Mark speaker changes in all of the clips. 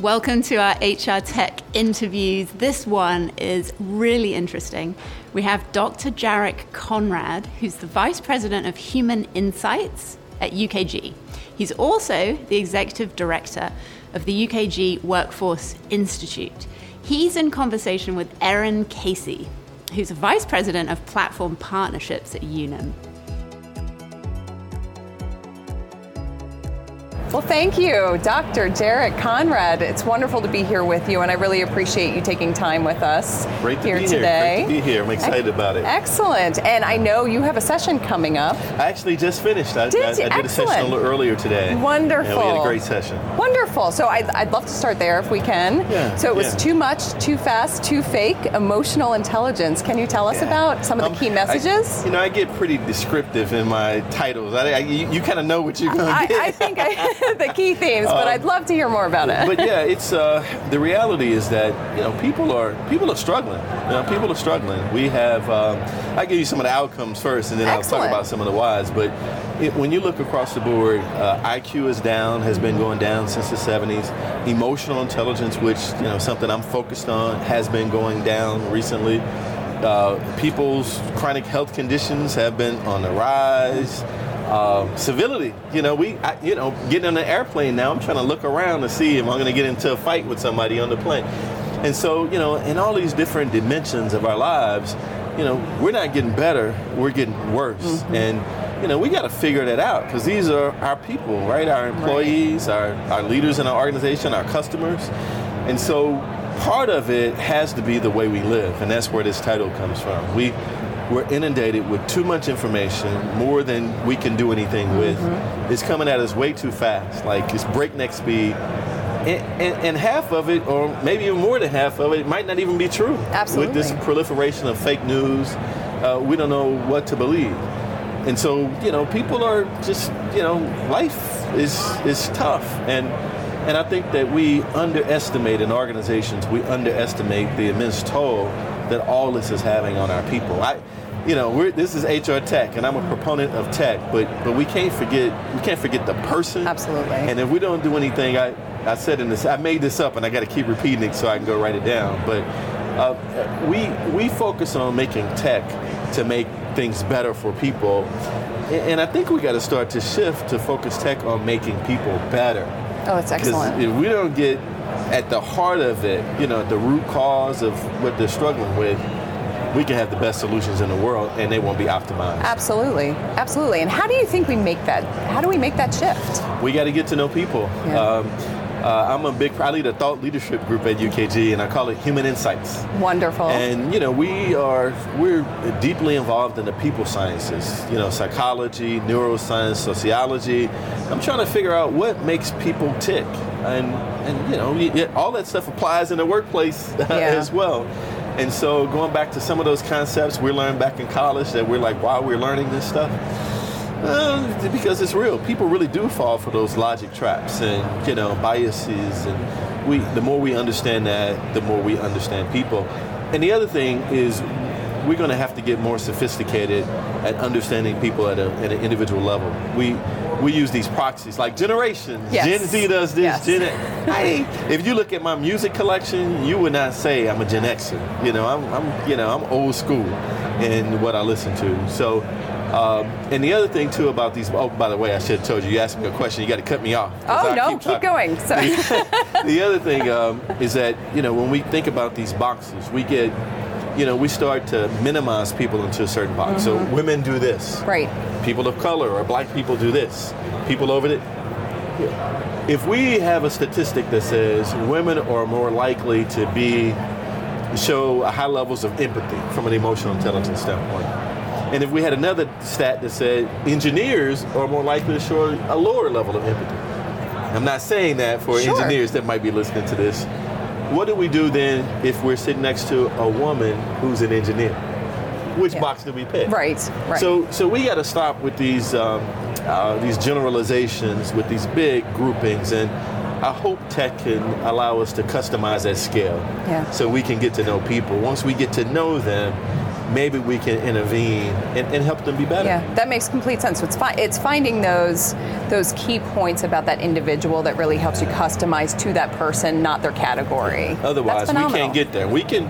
Speaker 1: Welcome to our HR Tech interviews. This one is really interesting. We have Dr. Jarik Conrad, who's the Vice President of Human Insights at UKG. He's also the Executive Director of the UKG Workforce Institute. He's in conversation with Erin Casey, who's Vice President of Platform Partnerships at Unum.
Speaker 2: Well, thank you, Dr. Jarik Conrad. It's wonderful to be here with you, and I really appreciate you taking time with us
Speaker 3: Great to
Speaker 2: here
Speaker 3: be
Speaker 2: today.
Speaker 3: here. Great to be here. I'm excited about it.
Speaker 2: Excellent. And I know you have a session coming up.
Speaker 3: I actually just finished. I,
Speaker 2: Did
Speaker 3: I? I did a session a little earlier today.
Speaker 2: Wonderful.
Speaker 3: And we had a great session.
Speaker 2: Wonderful. So I'd, I'd love to start there if we can.
Speaker 3: Yeah,
Speaker 2: so it was
Speaker 3: yeah.
Speaker 2: too much, too fast, too fake, emotional intelligence. Can you tell us
Speaker 3: Yeah.
Speaker 2: about some of the
Speaker 3: Um,
Speaker 2: key
Speaker 3: I-
Speaker 2: messages?
Speaker 3: you know, I get pretty descriptive in my titles. I, I, you, you kind of know what you're going to
Speaker 2: I,
Speaker 3: get.
Speaker 2: I think I, the key themes, but I'd love to hear more about it.
Speaker 3: but yeah, it's uh, the reality is that you know people are people are struggling. You know, people are struggling. We have. Um, I give you some of the outcomes first, and then I'll talk about some of the whys. But it, when you look across the board, uh, IQ is down, has been going down since the 70s. Emotional intelligence, which you know something I'm focused on, has been going down recently. Uh, people's chronic health conditions have been on the rise. Um, civility, you know, we, I, you know, getting on an airplane now, I'm trying to look around to see if I'm going to get into a fight with somebody on the plane. And so, you know, in all these different dimensions of our lives, you know, we're not getting better, we're getting worse. And, you know, we got to figure that out because these are our people, right? Our employees, our, our leaders in our organization, our customers. And so part of it has to be the way we live, and that's where this title comes from. We, we're inundated with too much information, more than we can do anything with. It's coming at us way too fast, like it's breakneck speed. And, and, and half of it, or maybe even more than half of it, might not even be true. Absolutely. With this proliferation of fake news, uh, we don't know what to believe. And so, you know, people are just, you know, life is is tough. And and I think that we underestimate in organizations, we underestimate the immense toll that all this is having on our people. I you know, we're, this is HR tech, and I'm a proponent of tech, but but we can't forget we can't forget the person.
Speaker 2: Absolutely.
Speaker 3: And if we don't do anything, I I said in this, I made this up, and I got to keep repeating it so I can go write it down. But uh, we we focus on making tech to make things better for people, and, I think we got to start to shift to focus tech on making people better.
Speaker 2: oh,
Speaker 3: Because
Speaker 2: excellent.
Speaker 3: if we don't get at the heart of it, you know, the root cause of what they're struggling with, we can have the best solutions in the world, and they won't be optimized.
Speaker 2: Absolutely, absolutely. And how do you think we make that? How do we make that shift?
Speaker 3: We got to get to know people.
Speaker 2: Yeah.
Speaker 3: Um, uh, I'm a big, I lead a thought leadership group at UKG, and I call it Human Insights.
Speaker 2: Wonderful.
Speaker 3: And you know, we are we're deeply involved in the people sciences. You know, psychology, neuroscience, sociology. I'm trying to figure out what makes people tick, and and you know, all that stuff applies in the workplace
Speaker 2: Yeah.
Speaker 3: as well. And so, going back to some of those concepts we learned back in college that we're like, wow, we're learning this stuff. Uh, because it's real. People really do fall for those logic traps and you know biases, and we. The more we understand that, the more we understand people. And the other thing is, we're going to have to get more sophisticated at understanding people at, a, at an individual level. We we use these proxies like generations.
Speaker 2: Yes.
Speaker 3: Gen Z does this.
Speaker 2: Yes.
Speaker 3: Gen I, if you look at my music collection, you would not say I'm a Gen Xer. You know, I'm, I'm you know I'm old school in what I listen to. So. Um, and the other thing too about these. Oh, by the way, I should have told you. You asked me a question. You got to cut me off.
Speaker 2: oh
Speaker 3: I
Speaker 2: no, keep,
Speaker 3: talking.
Speaker 2: going. Sorry.
Speaker 3: the other thing um, is that you know when we think about these boxes, we get, you know, we start to minimize people into a certain box. So women do this.
Speaker 2: right.
Speaker 3: People of color or black people do this. People over there. If we have a statistic that says women are more likely to be show high levels of empathy from an emotional intelligence standpoint. And if we had another stat that said engineers are more likely to show a lower level of empathy. I'm not saying that for
Speaker 2: Sure.
Speaker 3: engineers that might be listening to this. What do we do then if we're sitting next to a woman who's an engineer? Which
Speaker 2: Yeah.
Speaker 3: box do we pick?
Speaker 2: Right. Right.
Speaker 3: So, so we got to stop with these um, uh, these generalizations, with these big groupings, and I hope tech can allow us to customize that scale.
Speaker 2: Yeah.
Speaker 3: So we can get to know people. Once we get to know them, maybe we can intervene and, and help them be better.
Speaker 2: Yeah, that makes complete sense. So it's fi- it's finding those those key points about that individual that really helps you customize to that person, not their category.
Speaker 3: Otherwise, we can't get there. We can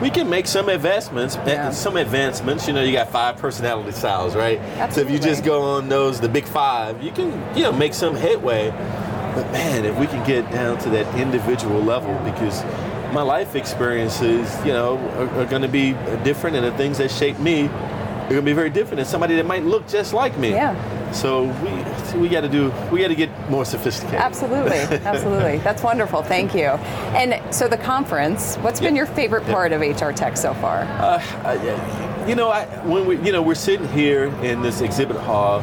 Speaker 3: we can make some advancements, eh,
Speaker 2: Yeah.
Speaker 3: some advancements. You know, you got five personality styles, right? So if you just go on those, the big five, you can, you know, make some headway. But man, if we can get down to that individual level, because my life experiences, you know, are, are going to be different, and the things that shape me are going to be very different than somebody that might look just like me.
Speaker 2: Yeah.
Speaker 3: So we we got to do we got to get more sophisticated.
Speaker 2: Absolutely, absolutely. That's wonderful. Thank you. And so the conference, what's been your favorite
Speaker 3: Yeah.
Speaker 2: part of HR Tech so far?
Speaker 3: Uh, you know, I, when we, you know, we're sitting here in this exhibit hall,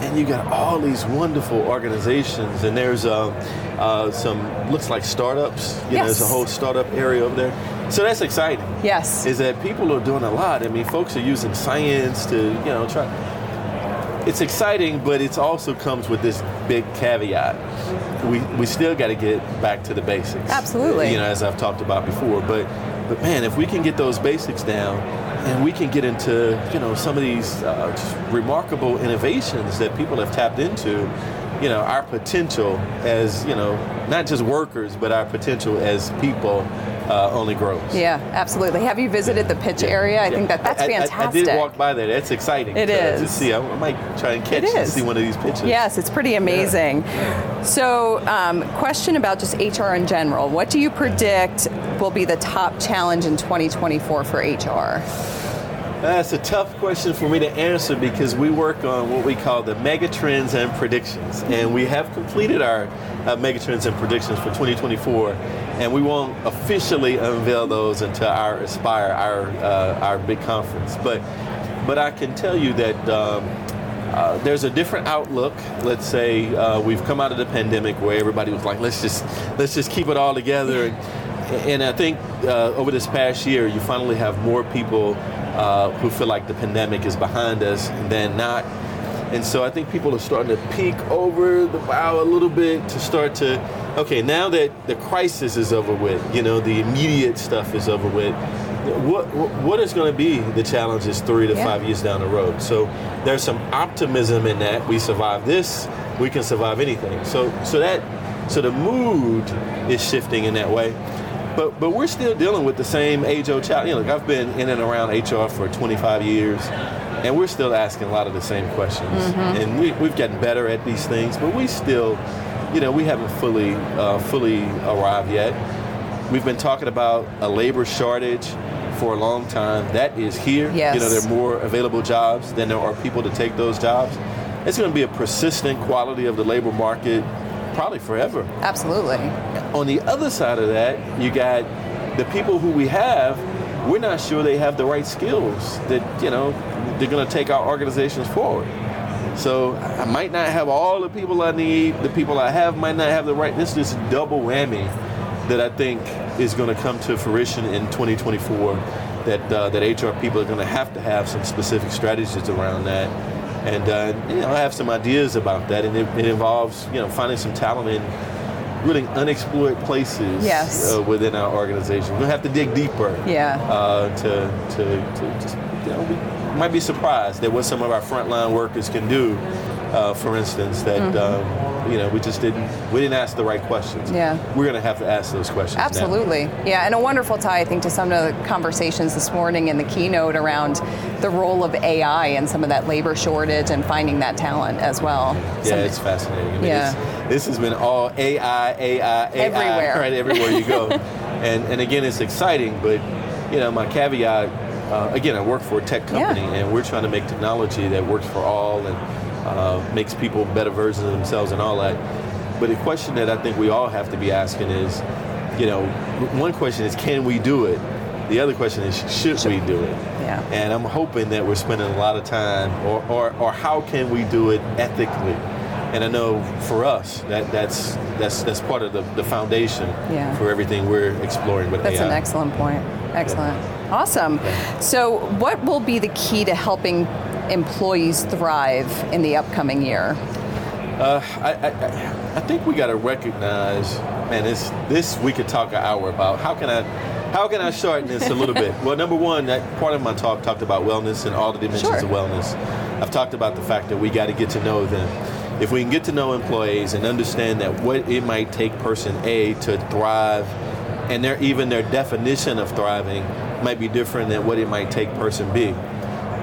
Speaker 3: and you got all these wonderful organizations, and there's um, uh, some looks like startups. You know, there's a whole startup area over there. So that's exciting.
Speaker 2: yes.
Speaker 3: Is that people are doing a lot. I mean, folks are using science to, you know, try. It's exciting, but it also comes with this big caveat. We, we still got to get back to the basics.
Speaker 2: Absolutely.
Speaker 3: You know, as I've talked about before. But but man, if we can get those basics down, and we can get into you know some of these uh, remarkable innovations that people have tapped into, you know, our potential as you know not just workers, but our potential as people uh, only grows.
Speaker 2: Yeah, absolutely. Have you visited the pitch area? I
Speaker 3: Yeah.
Speaker 2: think that that's
Speaker 3: I- I-
Speaker 2: fantastic.
Speaker 3: I, did walk by there. That's exciting.
Speaker 2: It
Speaker 3: to, To
Speaker 2: is.
Speaker 3: see, I, might try and catch and see one of these pitches.
Speaker 2: Yes, it's pretty amazing. So, um, question about just HR in general. What do you predict will be the top challenge in 2024 for HR?
Speaker 3: That's a tough question for me to answer because we work on what we call the megatrends and predictions, and we have completed our uh, megatrends and predictions for 2024, and we won't officially unveil those until our Aspire, our uh, our big conference. But but I can tell you that. Um, uh, there's a different outlook. Let's say uh, we've come out of the pandemic where everybody was like, "Let's just let's just keep it all together." And, and I think uh, over this past year, you finally have more people uh, who feel like the pandemic is behind us than not. And so I think people are starting to peek over the bow a little bit to start to, okay, now that the crisis is over with, you know, the immediate stuff is over with, what what is going to be the challenges three to
Speaker 2: Yeah.
Speaker 3: five years down the road? So there's some optimism in that we survive this, we can survive anything. So so that so the mood is shifting in that way. But but we're still dealing with the same age-old challenge. You know, like I've been in and around HR for 25 years, and we're still asking a lot of the same questions. And we, we've gotten better at these things, but we still, you know, we haven't fully uh, fully arrived yet. We've been talking about a labor shortage for a long time. That is here.
Speaker 2: Yes.
Speaker 3: You know, there are more available jobs than there are people to take those jobs. It's going to be a persistent quality of the labor market probably forever.
Speaker 2: Absolutely.
Speaker 3: On the other side of that, you got the people who we have, we're not sure they have the right skills that, you know, they're going to take our organizations forward. So I might not have all the people I need, the people I have might not have the right, this is double whammy that I think is going to come to fruition in 2024 that, uh, that HR people are going to have to have some specific strategies around that and uh, you know, I have some ideas about that, and it, it involves you know finding some talent in really unexplored places
Speaker 2: Yes.
Speaker 3: uh, within our organization. We'll have to dig deeper.
Speaker 2: Yeah.
Speaker 3: Uh, to, to to just you know we might be surprised at what some of our frontline workers can do. Uh, for instance, that
Speaker 2: Mm-hmm.
Speaker 3: um, you know we just didn't we didn't ask the right questions.
Speaker 2: Yeah.
Speaker 3: We're going to have to ask those questions. now.
Speaker 2: Absolutely. Yeah, and a wonderful tie, I think, to some of the conversations this morning in the keynote around the role of AI and some of that labor shortage and finding that talent as well.
Speaker 3: Yeah,
Speaker 2: Some-
Speaker 3: it's fascinating. I mean,
Speaker 2: Yeah.
Speaker 3: this has been all AI, AI, AI,
Speaker 2: Everywhere.
Speaker 3: right everywhere you go. and and again, it's exciting, but you know, my caveat. Uh, again, I work for a tech company,
Speaker 2: Yeah.
Speaker 3: and we're trying to make technology that works for all and uh, makes people better versions of themselves and all that. But the question that I think we all have to be asking is, you know, one question is, can we do it? The other question is, should we do it?
Speaker 2: Yeah.
Speaker 3: And I'm hoping that we're spending a lot of time, or, or, or how can we do it ethically? And I know for us that that's that's that's part of the, the foundation
Speaker 2: Yeah.
Speaker 3: for everything we're exploring with
Speaker 2: That's
Speaker 3: AI.
Speaker 2: an excellent point. Excellent. Awesome. So, what will be the key to helping employees thrive in the upcoming year?
Speaker 3: Uh, I, I, I- I think we got to recognize, man. This this we could talk an hour about. How can I how can I shorten this a little bit? Well, number one, that part of my talk talked about wellness and all the dimensions
Speaker 2: Sure.
Speaker 3: of wellness. I've talked about the fact that we got to get to know them. If we can get to know employees and understand that what it might take person A to thrive, and their even their definition of thriving might be different than what it might take person B.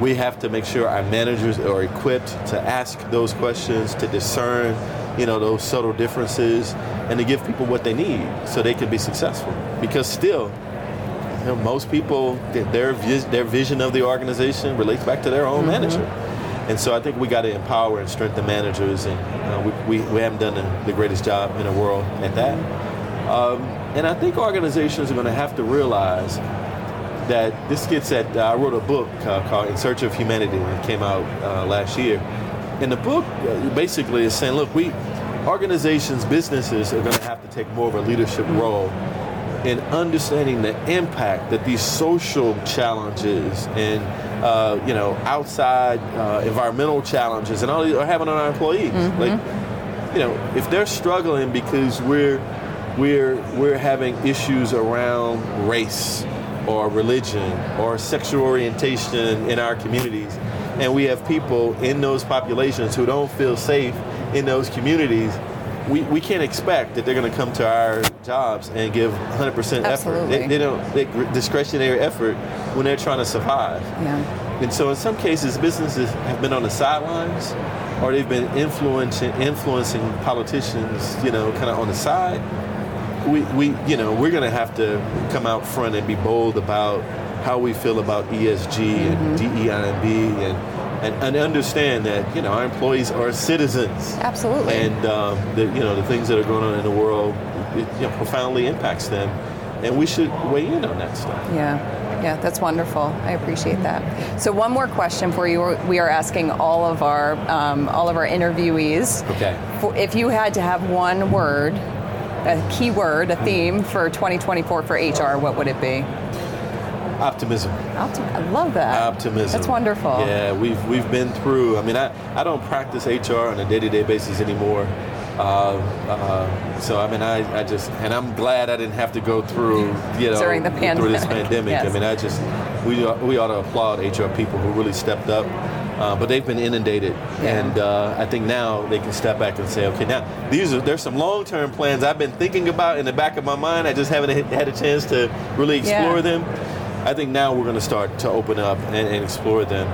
Speaker 3: We have to make sure our managers are equipped to ask those questions, to discern, you know, those subtle differences, and to give people what they need so they can be successful. Because still, you know, most people, their their vision of the organization relates back to their own manager. And so I think we got to empower and strengthen managers, and uh, we, we, we haven't done the, the greatest job in the world at that. Um, and I think organizations are going to have to realize that this gets at. Uh, I wrote a book uh, called "In Search of Humanity" that came out uh, last year. And the book uh, basically is saying, look, we organizations, businesses are going to have to take more of a leadership role in understanding the impact that these social challenges and uh, you know outside uh, environmental challenges and all these are having on our employees. Like, you know, if they're struggling because we're we're we're having issues around race or religion or sexual orientation in our communities, and we have people in those populations who don't feel safe in those communities, we, we can't expect that they're going to come to our jobs and give 100% effort.
Speaker 2: Absolutely.
Speaker 3: They, they don't they, discretionary effort when they're trying to survive.
Speaker 2: Yeah.
Speaker 3: And so in some cases, businesses have been on the sidelines or they've been influencing, influencing politicians, you know, kind of on the side. We, we, you know, we're going to have to come out front and be bold about how we feel about ESG and DEI&B and, and, and understand that, you know, our employees are citizens.
Speaker 2: Absolutely.
Speaker 3: And, um, the, you know, the things that are going on in the world, it, you know, profoundly impacts them. And we should weigh in on that stuff.
Speaker 2: Yeah, yeah, that's wonderful. I appreciate that. So one more question for you. We are asking all of our um, all of our interviewees.
Speaker 3: Okay.
Speaker 2: If you had to have one word, a key word, a theme for 2024 for HR, what would it be?
Speaker 3: Optimism.
Speaker 2: Optim- I love that.
Speaker 3: optimism.
Speaker 2: That's wonderful.
Speaker 3: Yeah, we've we've been through. I mean, I, I don't practice HR on a day to day basis anymore. Uh, uh, so I mean, I, I just and I'm glad I didn't have to go through you know
Speaker 2: During the pandemic.
Speaker 3: through this
Speaker 2: pandemic,
Speaker 3: pandemic.
Speaker 2: yes.
Speaker 3: I mean, I just we we ought to applaud HR people who really stepped up. Uh, but they've been inundated,
Speaker 2: Yeah.
Speaker 3: and uh, I think now they can step back and say, okay, now these are there's some long-term plans I've been thinking about in the back of my mind. I just haven't had- a chance to really explore
Speaker 2: Yeah.
Speaker 3: them. I think now we're going to start to open up and, and explore them.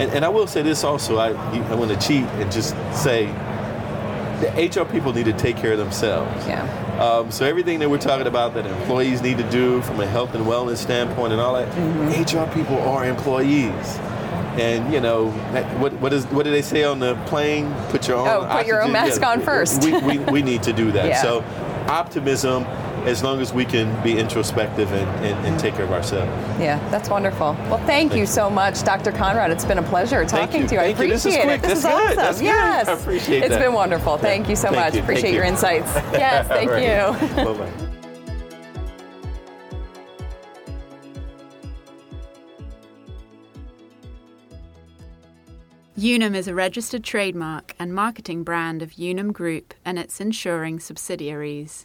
Speaker 3: And, and I will say this also, I, I'm going to cheat and just say the HR people need to take care of themselves.
Speaker 2: Yeah.
Speaker 3: Um, so everything that we're talking about that employees need to do from a health and wellness standpoint and all that,
Speaker 2: Mm-hmm.
Speaker 3: HR people are employees. And you know what what is what do they say on the plane? Put your own
Speaker 2: Oh, put your own
Speaker 3: oxygen-
Speaker 2: mask on first.
Speaker 3: We, we, we need to do that.
Speaker 2: Yeah.
Speaker 3: So optimism, as long as we can be introspective and, and, and take care of ourselves.
Speaker 2: Yeah, that's wonderful. Well, thank you so much, Dr. Conrad. It's been a pleasure talking
Speaker 3: you.
Speaker 2: to you. I
Speaker 3: Thank you. This is
Speaker 2: appreciate
Speaker 3: quick.
Speaker 2: it. This
Speaker 3: That's
Speaker 2: is
Speaker 3: good.
Speaker 2: awesome.
Speaker 3: That's good.
Speaker 2: Yes.
Speaker 3: I appreciate it.
Speaker 2: It's
Speaker 3: that.
Speaker 2: been wonderful. Thank you so
Speaker 3: Thank
Speaker 2: much.
Speaker 3: you.
Speaker 2: Appreciate
Speaker 3: Thank
Speaker 2: your
Speaker 3: you.
Speaker 2: insights. Yes, thank
Speaker 3: right.
Speaker 2: you.
Speaker 3: Bye-bye.
Speaker 1: Unum is a registered trademark and marketing brand of Unum Group and its insuring subsidiaries.